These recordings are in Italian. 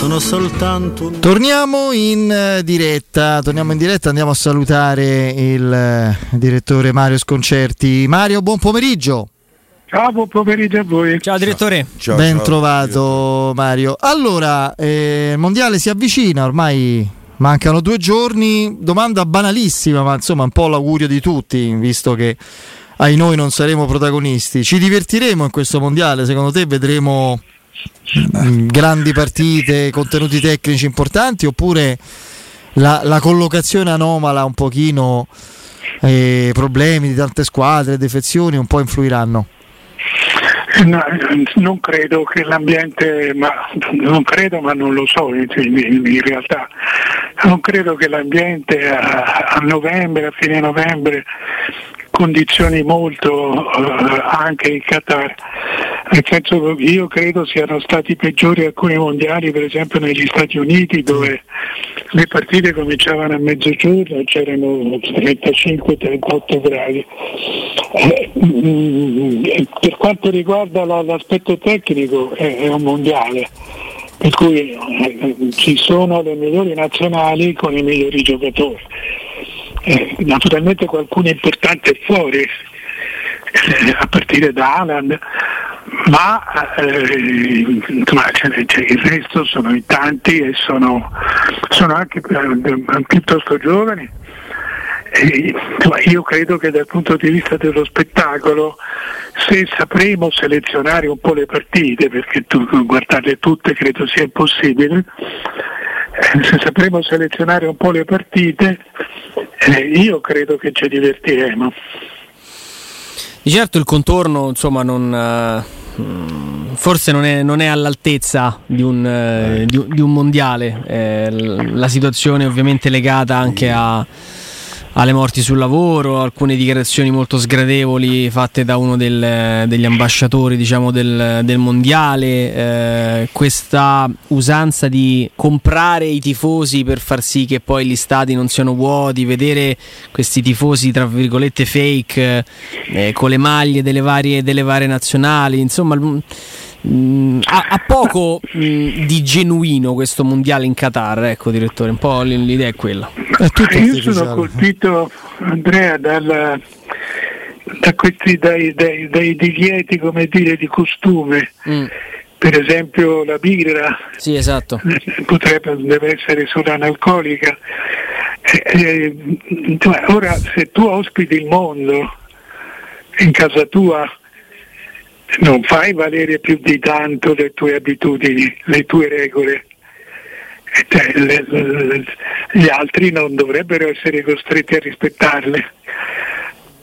sono soltanto un... Torniamo in eh, diretta, torniamo in diretta, andiamo a salutare il eh, direttore Mario Sconcerti. Mario, buon pomeriggio. Ciao, buon pomeriggio a voi. Ciao direttore. Ciao, ben ciao, trovato Mario. Allora, eh, il mondiale si avvicina, ormai mancano due giorni. Domanda banalissima, ma insomma un po' l'augurio di tutti, visto che ai noi non saremo protagonisti. Ci divertiremo in questo mondiale? Secondo te vedremo grandi partite, contenuti tecnici importanti oppure la, la collocazione anomala un pochino, eh, problemi di tante squadre, defezioni un po' influiranno? No, non credo che l'ambiente, ma non credo ma non lo so in, in, in realtà, non credo che l'ambiente a, a novembre, a fine novembre condizioni molto uh, anche in Qatar. Nel senso io credo siano stati peggiori alcuni mondiali, per esempio negli Stati Uniti dove le partite cominciavano a mezzogiorno e c'erano 35-38 gradi. Eh, mm, per quanto riguarda la, l'aspetto tecnico è, è un mondiale per cui eh, ci sono le migliori nazionali con i migliori giocatori eh, naturalmente qualcuno importante fuori, eh, a partire da Alan, ma eh, insomma, cioè, cioè, il resto sono in tanti e sono, sono anche eh, piuttosto giovani. E, io credo che dal punto di vista dello spettacolo, se sapremo selezionare un po' le partite, perché tu, guardarle tutte credo sia impossibile, se sapremo selezionare un po' le partite, eh, io credo che ci divertiremo. Di certo il contorno, insomma, non, uh, forse non è, non è, all'altezza di un, uh, di, di un mondiale. Eh, la situazione ovviamente legata anche a alle morti sul lavoro, alcune dichiarazioni molto sgradevoli fatte da uno del, degli ambasciatori diciamo, del, del, mondiale, eh, questa usanza di comprare i tifosi per far sì che poi gli stadi non siano vuoti, vedere questi tifosi tra virgolette fake eh, con le maglie delle varie, delle varie nazionali, insomma Mm, ha, ha, poco mh, mm, di genuino questo mondiale in Qatar, ecco direttore, un po' l'idea è quella. È Io sono colpito, Andrea, dalla, da questi, dai, dai, dai, divieti come dire, di costume. Mm. Per esempio la birra sì, esatto. potrebbe, deve essere solo analcolica. Eh, eh, ora se tu ospiti il mondo in casa tua non fai valere più di tanto le tue abitudini, le tue regole. Cioè, le, le, gli altri non dovrebbero essere costretti a rispettarle.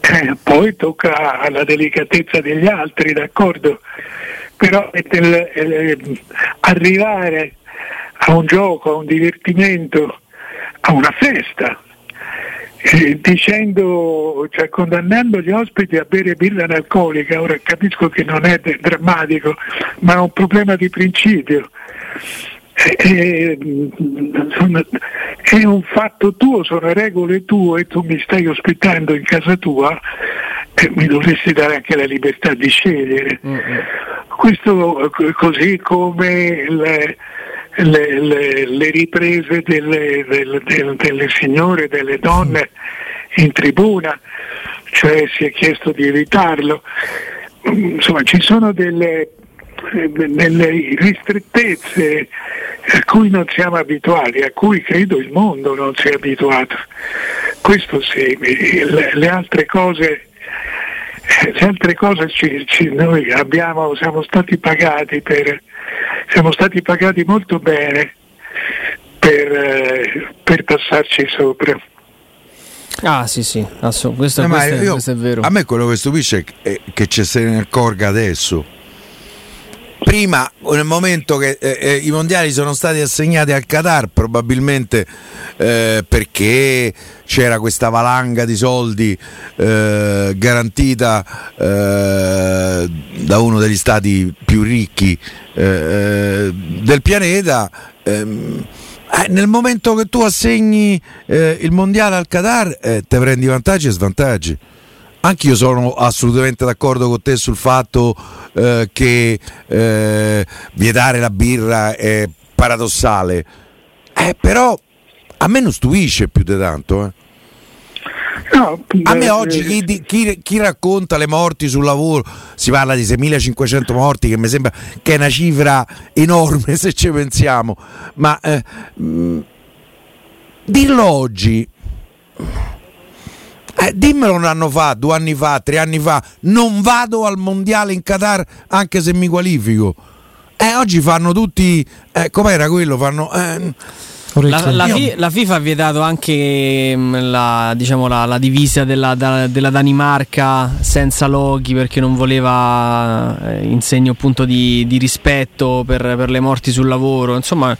Eh, poi tocca alla delicatezza degli altri, d'accordo? Però nel, eh, arrivare a un gioco, a un divertimento, a una festa, eh, dicendo, cioè condannando gli ospiti a bere birra analcolica, ora capisco che non è drammatico, ma è un problema di principio. È, è, è un fatto tuo, sono regole tue e tu mi stai ospitando in casa tua e mi dovresti dare anche la libertà di scegliere. Mm-hmm. Questo così come le, le, le, le riprese delle, delle, delle, delle signore, delle donne in tribuna, cioè si è chiesto di evitarlo. Insomma, ci sono delle, delle ristrettezze a cui non siamo abituati, a cui credo il mondo non sia abituato. Questo sì, le, le altre cose le altre cose ci, ci, noi abbiamo, siamo stati pagati per, siamo stati pagati molto bene per, eh, per passarci sopra. Ah sì sì, questo, eh, questo, io, questo, è vero. A me quello che stupisce è che ci se ne accorga adesso. Prima, nel momento che eh, eh, i mondiali sono stati assegnati al Qatar, probabilmente eh, perché c'era questa valanga di soldi eh, garantita eh, da uno degli stati più ricchi eh, del pianeta. Ehm, nel momento che tu assegni il mondiale al Qatar, te prendi vantaggi e svantaggi. Anch'io sono assolutamente d'accordo con te sul fatto eh, che eh, vietare la birra è paradossale. Eh, però a me non stupisce più di tanto. Eh. No, a me oggi chi, chi, chi, racconta le morti sul lavoro si parla di 6.500 morti che mi sembra che è una cifra enorme se ci pensiamo ma eh, mh, mm, dirlo oggi eh, dimmelo un anno fa, due anni fa, tre anni fa. Non vado al mondiale in Qatar anche se mi qualifico. Eh, oggi fanno tutti eh, com'era quello? Fanno eh, la, la, la, FIFA ha vietato anche mm, la, diciamo, la divisa della, da, della, Danimarca senza loghi perché non voleva eh, in segno appunto di, di rispetto per, per le morti sul lavoro. Insomma,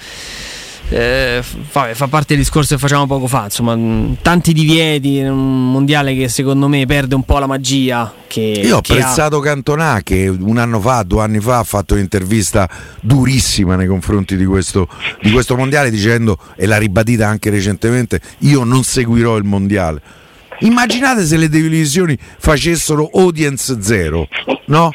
eh, fa, fa, parte del discorso che facciamo poco fa. Insomma, tanti divieti un mondiale che secondo me perde un po' la magia. Che, Io ho apprezzato ha... Cantonà che un anno fa, due anni fa, ha fatto un'intervista durissima nei confronti di questo, di questo mondiale, dicendo, e l'ha ribadita anche recentemente: Io non seguirò il mondiale. Immaginate se le televisioni facessero audience zero, no?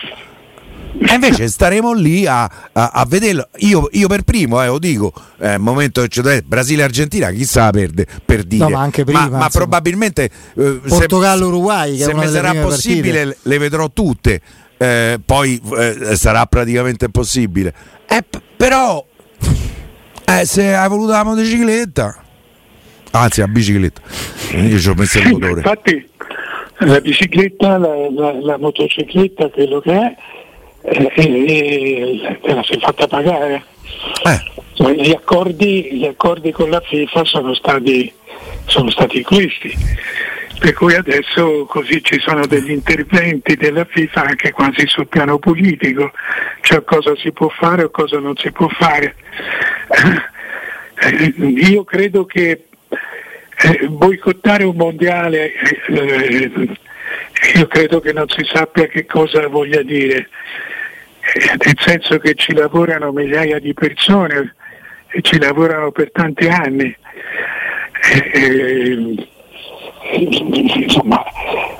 E invece staremo lì a, a, a vederlo. Io, io, per primo, eh, lo dico, eh, momento cioè, Brasile-Argentina, chissà perde per dire. No, ma, anche prima, ma, ma probabilmente eh, Portogallo-Uruguay, se, se mi sarà possibile, le, le vedrò tutte. Eh, poi eh, sarà praticamente possibile. Eh, però, eh, se hai voluto la motocicletta, anzi, la bicicletta, io ci ho messo il motore. Infatti, la bicicletta, la, la, la motocicletta, quello che è e, e, e la si è fatta pagare. Eh. Gli, accordi, gli, accordi, con la FIFA sono stati, sono stati questi, per cui adesso così ci sono degli interventi della FIFA anche quasi sul piano politico, cioè cosa si può fare o cosa non si può fare. Eh, io credo che eh, boicottare un mondiale eh, io credo che non si sappia che cosa voglia dire, eh, nel senso che ci lavorano migliaia di persone e ci lavorano per tanti anni. E, eh, eh, insomma,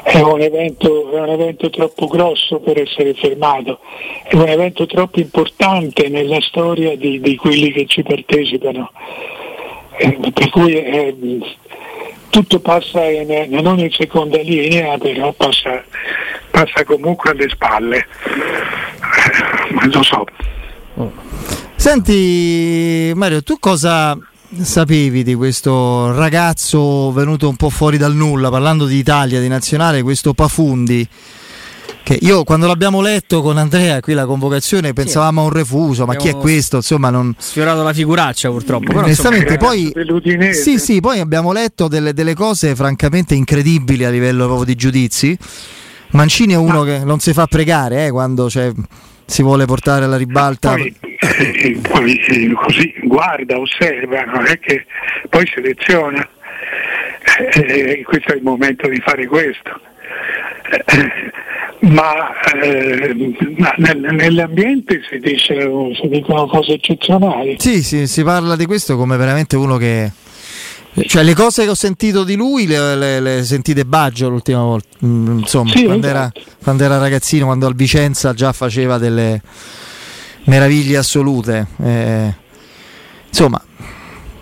è un, evento, è un, evento, troppo grosso per essere fermato, è un evento troppo importante nella storia di, di quelli che ci partecipano. Per cui eh, tutto passa in, non in seconda linea, però passa, passa comunque alle spalle. Eh, lo so. Senti Mario, tu cosa sapevi di questo ragazzo venuto un po' fuori dal nulla, parlando di Italia, di nazionale, questo Pafundi? Che io quando l'abbiamo letto con Andrea qui la convocazione pensavamo a un refuso, ma chi è questo? Insomma, non... sfiorato la figuraccia purtroppo. Però, Onestamente, poi, sì, sì, poi abbiamo letto delle, delle, cose francamente incredibili a livello proprio di giudizi. Mancini è uno ma... che non si fa pregare eh, quando cioè, si vuole portare alla ribalta. Poi, eh, poi eh, così guarda, osserva, non è che poi seleziona. Eh, eh questo è il momento di fare questo ma, eh, ma nel, nell'ambiente si, dice, si, dicono cose eccezionali. Sì, sì, si parla di questo come veramente uno che... Cioè le cose che ho sentito di lui le, le, le sentite Baggio l'ultima volta, mm, insomma, sì, quando, era, esatto. quando, era, ragazzino, quando al Vicenza già faceva delle meraviglie assolute. Eh, insomma,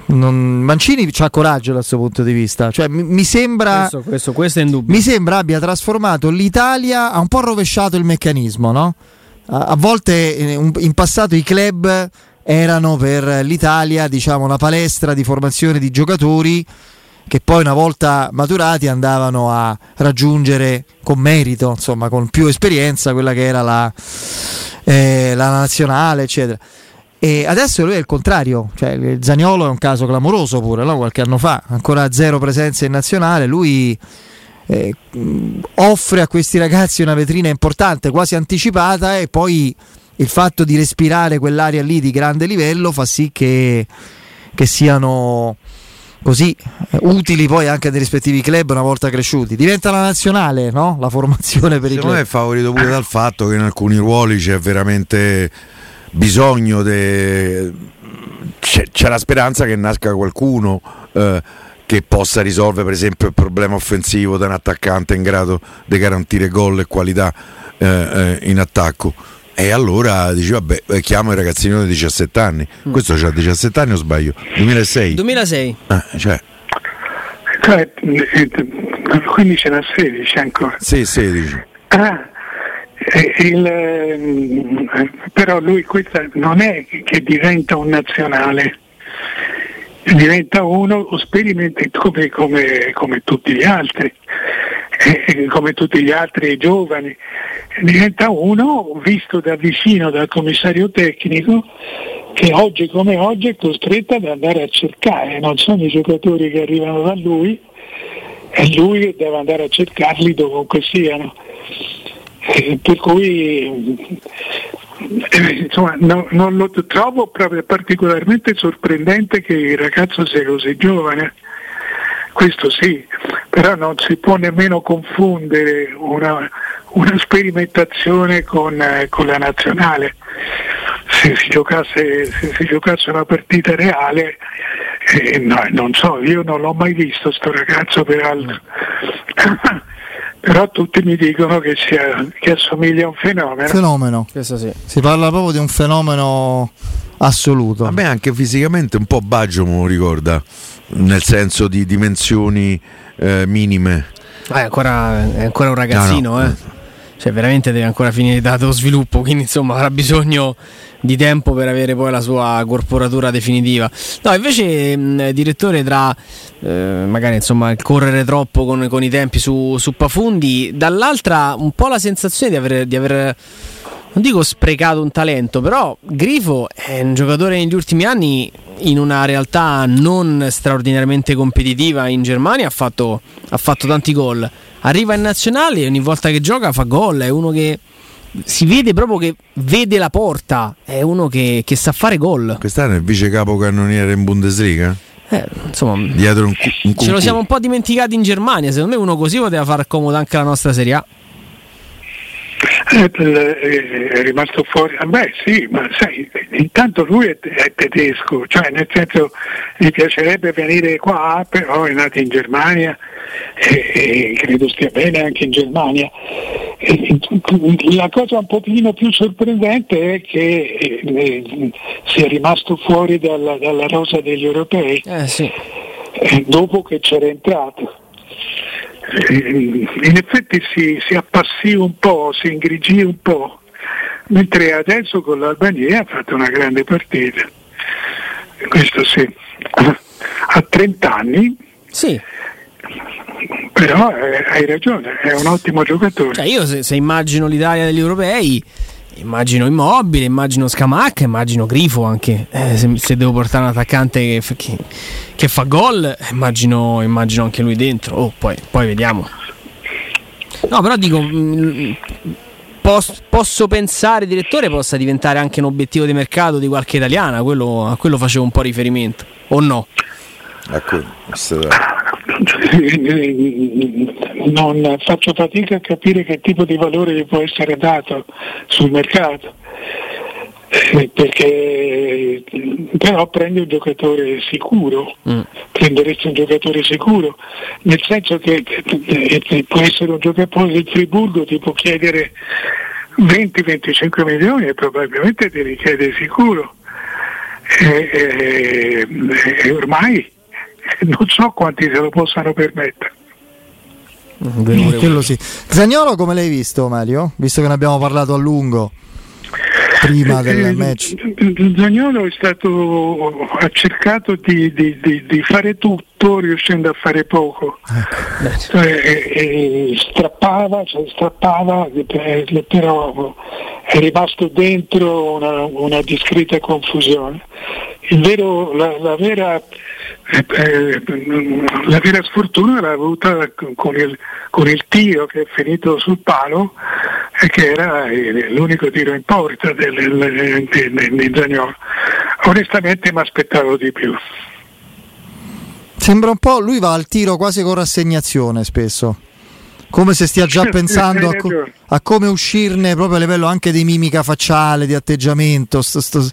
non, Mancini ha coraggio dal suo punto di vista. Cioè, mi, mi sembra. Questo, questo, questo, è indubbio. Mi sembra abbia trasformato l'Italia, ha un po' rovesciato il meccanismo, no? A, a volte in, in passato i club erano per l'Italia, diciamo, una palestra di formazione di giocatori che poi una volta maturati andavano a raggiungere con merito, insomma, con più esperienza quella che era la, eh, la nazionale, eccetera. E adesso lui è il contrario, cioè Zagnolo è un caso clamoroso pure, no? qualche anno fa, ancora zero presenza in nazionale, lui eh, offre a questi ragazzi una vetrina importante, quasi anticipata e poi il fatto di respirare quell'aria lì di grande livello fa sì che, che siano così eh, utili poi anche nei rispettivi club una volta cresciuti. Diventa la nazionale, no? La formazione per Secondo i club. Secondo me è favorito pure dal fatto che in alcuni ruoli c'è veramente bisogno de... c'è, c'è, la speranza che nasca qualcuno eh, che possa risolvere per esempio il problema offensivo da un attaccante in grado di garantire gol e qualità eh, eh, in attacco. E allora dici vabbè chiamo il ragazzino di 17 anni mm. questo ha 17 anni o sbaglio? 2006 2006 ah, cioè. Cioè, quindi ce n'ha 16 ancora. Sì 16 ah, il, però lui questa non è che diventa un nazionale. Diventa uno sperimenta come, come, come tutti gli altri. Eh, come tutti gli altri giovani, diventa uno visto da vicino dal commissario tecnico che oggi come oggi è costretto ad andare a cercare, non sono i giocatori che arrivano da lui, è lui che deve andare a cercarli dovunque siano. Per cui eh, insomma, no, non lo trovo proprio particolarmente sorprendente che il ragazzo sia così giovane questo sì, però non si può nemmeno confondere una, una sperimentazione con, eh, con, la nazionale. Se si giocasse, se si giocasse una partita reale, eh, no, non so, io non l'ho mai visto sto ragazzo peraltro. Però tutti mi dicono che, sia, che assomiglia a un fenomeno. Fenomeno, sì. si parla proprio di un fenomeno assoluto. A me anche fisicamente un po' Baggio me lo ricorda nel senso di dimensioni eh, minime. Ah, è, ancora, è, ancora, un ragazzino, no, no. Eh. Cioè, veramente deve ancora finire dato sviluppo, quindi insomma avrà bisogno di tempo per avere poi la sua corporatura definitiva. No, invece, mh, direttore, tra eh, magari insomma il correre troppo con, con i tempi su, su, Pafundi, dall'altra un po' la sensazione di aver, di aver non dico sprecato un talento, però Grifo è un giocatore negli ultimi anni in una realtà non straordinariamente competitiva in Germania, ha fatto, ha fatto tanti gol. Arriva in nazionale e ogni volta che gioca fa gol, è uno che si vede proprio che vede la porta, è uno che, che sa fare gol. Quest'anno è il vice capocannoniere in Bundesliga? Eh, insomma, dietro un, un ce lo siamo un po' dimenticati in Germania. Secondo me uno così poteva far comodo anche la nostra Serie A. Eh, è rimasto fuori. Ah, beh sì, ma sai, intanto lui è, è, tedesco, cioè nel senso gli piacerebbe venire qua, però è nato in Germania e, e credo stia bene anche in Germania. E, la cosa un pochino più sorprendente è che eh, sia rimasto fuori dalla, dalla rosa degli europei eh, sì. eh, dopo che c'era entrato in effetti si, si appassì un po', si ingrigì un po', mentre adesso con l'Albania ha fatto una grande partita. Questo sì, a 30 anni. Sì. Però eh, hai ragione, è un ottimo giocatore. Cioè io se, se immagino l'Italia degli europei Immagino Immobile, immagino Scamacca, immagino Grifo anche. Eh, se, se, devo portare un attaccante che, che, che fa gol, immagino, immagino, anche lui dentro. Oh, poi, poi, vediamo. No, però dico, mm, posso, posso, pensare, direttore, possa diventare anche un obiettivo di mercato di qualche italiana. Quello, a quello facevo un po' riferimento, o no? Ecco, non faccio fatica a capire che tipo di valore gli può essere dato sul mercato. Eh, perché però prendi un giocatore sicuro, mm. prenderesti un giocatore sicuro, nel senso che eh, può essere un giocatore del Friburgo, ti può chiedere 20-25 milioni e probabilmente ti richiede sicuro. E, e, e ormai non so quanti se lo possano permettere. Quello sì. Zagnolo come l'hai visto Mario? Visto che ne abbiamo parlato a lungo prima del eh, match. Zagnolo è stato, ha cercato di, di, di, di, fare tutto riuscendo a fare poco. Ecco. E, e, strappava, cioè strappava, però è rimasto dentro una, una discreta confusione. Vero, la, la, vera, eh, eh, la, vera, sfortuna l'ha avuta con il, con il, tiro che è finito sul palo e che era l'unico tiro in porta del, del, Zagnolo. Onestamente mi aspettavo di più. Sembra un po', lui va al tiro quasi con rassegnazione spesso come se stia già pensando a, co- a, come uscirne proprio a livello anche di mimica facciale, di atteggiamento. Sto, sto,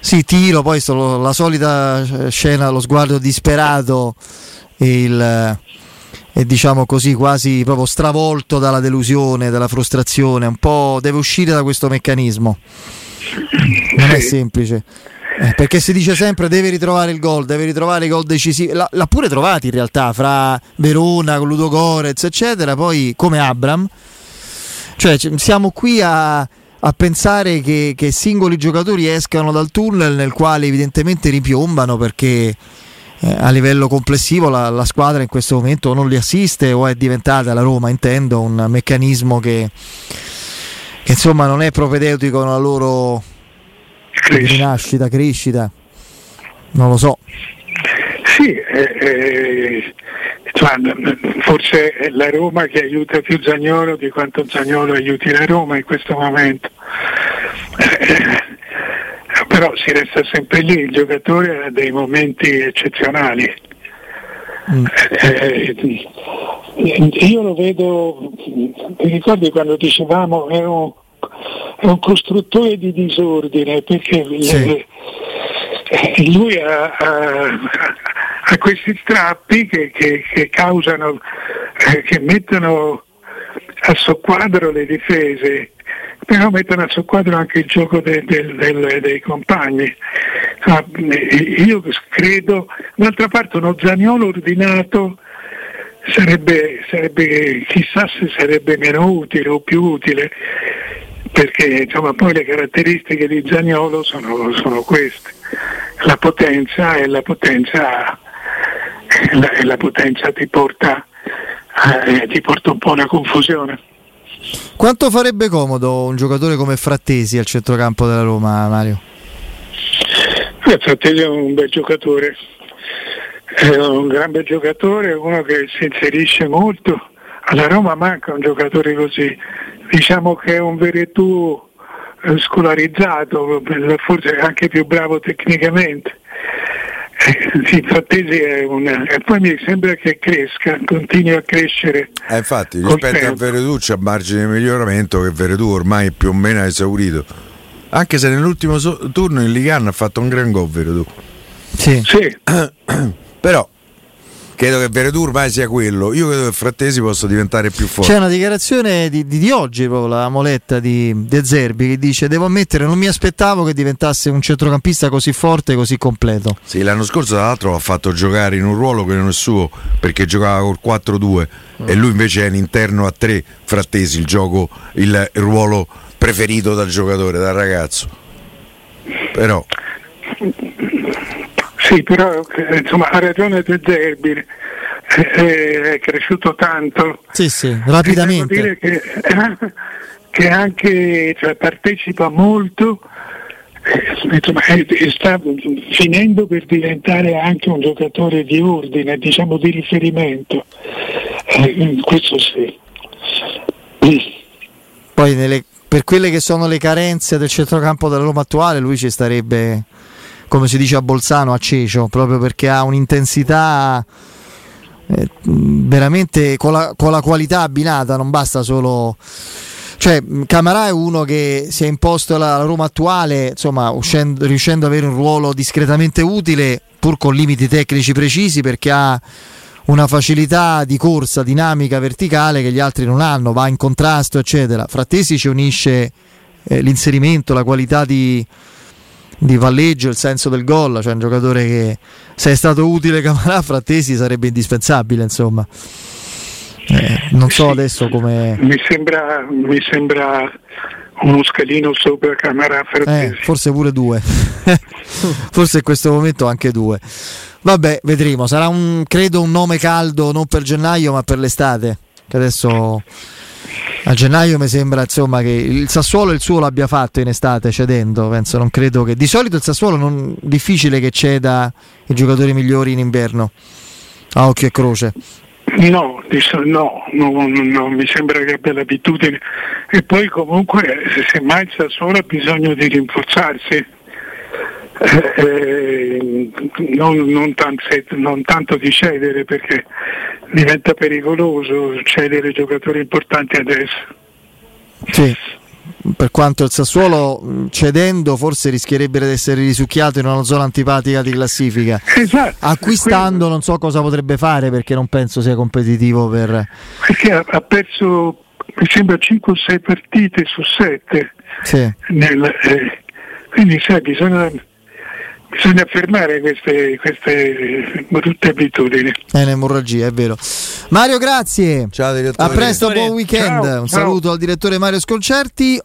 sì, tiro, poi sto, la solita scena, lo sguardo disperato e il, è diciamo così quasi proprio stravolto dalla delusione, dalla frustrazione, un po' deve uscire da questo meccanismo. Non è semplice. Eh, perché si dice sempre deve ritrovare il gol, deve ritrovare i gol decisivi. L'ha, l'ha pure trovati in realtà fra Verona, Ludo Gorez, eccetera. Poi come Abram, cioè siamo qui a, a pensare che, che, singoli giocatori escano dal tunnel nel quale evidentemente ripiombano perché eh, a livello complessivo la, la, squadra in questo momento non li assiste o è diventata la Roma, intendo, un meccanismo che, che insomma non è propedeutico alla loro Crescita. rinascita, crescita, non lo so. Sì, eh, eh, forse è la Roma che aiuta più Zagnolo di quanto Zagnolo aiuti la Roma in questo momento. Eh, però si resta sempre lì, il giocatore ha dei momenti eccezionali. Mm. Eh, io lo vedo, ti ricordi quando dicevamo è un, è un costruttore di disordine perché sì. Lui ha, ha, ha, questi strappi che, che, che causano, eh, che mettono a soqquadro le difese però mettono a soqquadro anche il gioco de, de, de, dei compagni. Ah, io credo, d'altra parte uno Zagnolo ordinato sarebbe, sarebbe, chissà se sarebbe meno utile o più utile, perché insomma, poi le caratteristiche di Zagnolo sono, sono queste, la potenza e la potenza, la, e la potenza ti, porta, eh, ti porta un po' una confusione. Quanto farebbe comodo un giocatore come Frattesi al centrocampo della Roma, Mario? Eh, Frattesi è un bel giocatore, è un gran bel giocatore, uno che si inserisce molto. Alla Roma manca un giocatore così, diciamo che è un Veretù eh, scolarizzato, forse anche più bravo tecnicamente. Sì, Frattesi è una... e poi mi sembra che cresca, continui a crescere. Eh, infatti, rispetto a Veredù c'è margine di miglioramento che Veredù ormai più o meno ha esaurito. Anche se nell'ultimo so- turno in Ligan ha fatto un gran gol Veredù. Sì. sì. Però credo che Veredù ormai sia quello. Io credo che Frattesi possa diventare più forte. C'è una dichiarazione di, di, di oggi, proprio la moletta di De Zerbi, che dice: Devo ammettere, non mi aspettavo che diventasse un centrocampista così forte e così completo. Sì, l'anno scorso, tra l'altro, l'ha fatto giocare in un ruolo che non è suo perché giocava col 4-2 mm. e lui invece è all'interno a 3. Frattesi, il gioco, il ruolo preferito dal giocatore, dal ragazzo. Però sì, però insomma, ha ragione De Zerbi, è cresciuto tanto. Sì, sì, rapidamente. Devo dire che, che anche cioè, partecipa molto, insomma, sta finendo per diventare anche un giocatore di ordine, diciamo di riferimento. Eh, questo sì. Poi nelle, per quelle che sono le carenze del centrocampo della Roma attuale, lui ci starebbe come si dice a Bolzano, a Cecio, proprio perché ha un'intensità eh, veramente con la, con la qualità abbinata, non basta solo cioè Camarà è uno che si è imposto alla Roma attuale, insomma, uscendo, riuscendo ad avere un ruolo discretamente utile, pur con limiti tecnici precisi, perché ha una facilità di corsa dinamica verticale che gli altri non hanno, va in contrasto, eccetera. Frattesi ci unisce eh, l'inserimento, la qualità di, di palleggio, il senso del gol, cioè un giocatore che se è stato utile Camarà Frattesi sarebbe indispensabile, insomma. Eh, non so adesso come... Mi sembra, mi sembra uno scalino sopra Camarà Frattesi. Eh, forse pure due. forse in questo momento anche due. Vabbè, vedremo. Sarà un, credo un nome caldo non per gennaio ma per l'estate. Che adesso a gennaio mi sembra insomma che il Sassuolo il suo l'abbia fatto in estate cedendo, penso, non credo che di solito il Sassuolo non difficile che ceda i giocatori migliori in inverno. A occhio e croce. No, no, no, no, mi sembra che abbia l'abitudine e poi comunque se mai il Sassuolo ha bisogno di rinforzarsi eh, eh, non, non, tanto, non, tanto, di cedere perché diventa pericoloso cedere giocatori importanti adesso. Sì, per quanto il Sassuolo cedendo forse rischierebbe di essere risucchiato in una zona antipatica di classifica. Esatto, Acquistando quello... non so cosa potrebbe fare perché non penso sia competitivo per... Perché ha, ha perso mi sembra 5 o 6 partite su 7. Sì. Nel, eh, quindi sai, bisogna bisogna fermare queste, queste brutte abitudini. È un'emorragia, è vero. Mario, grazie. Ciao direttore. A presto, buon weekend. Ciao, Un ciao. saluto al direttore Mario Sconcerti.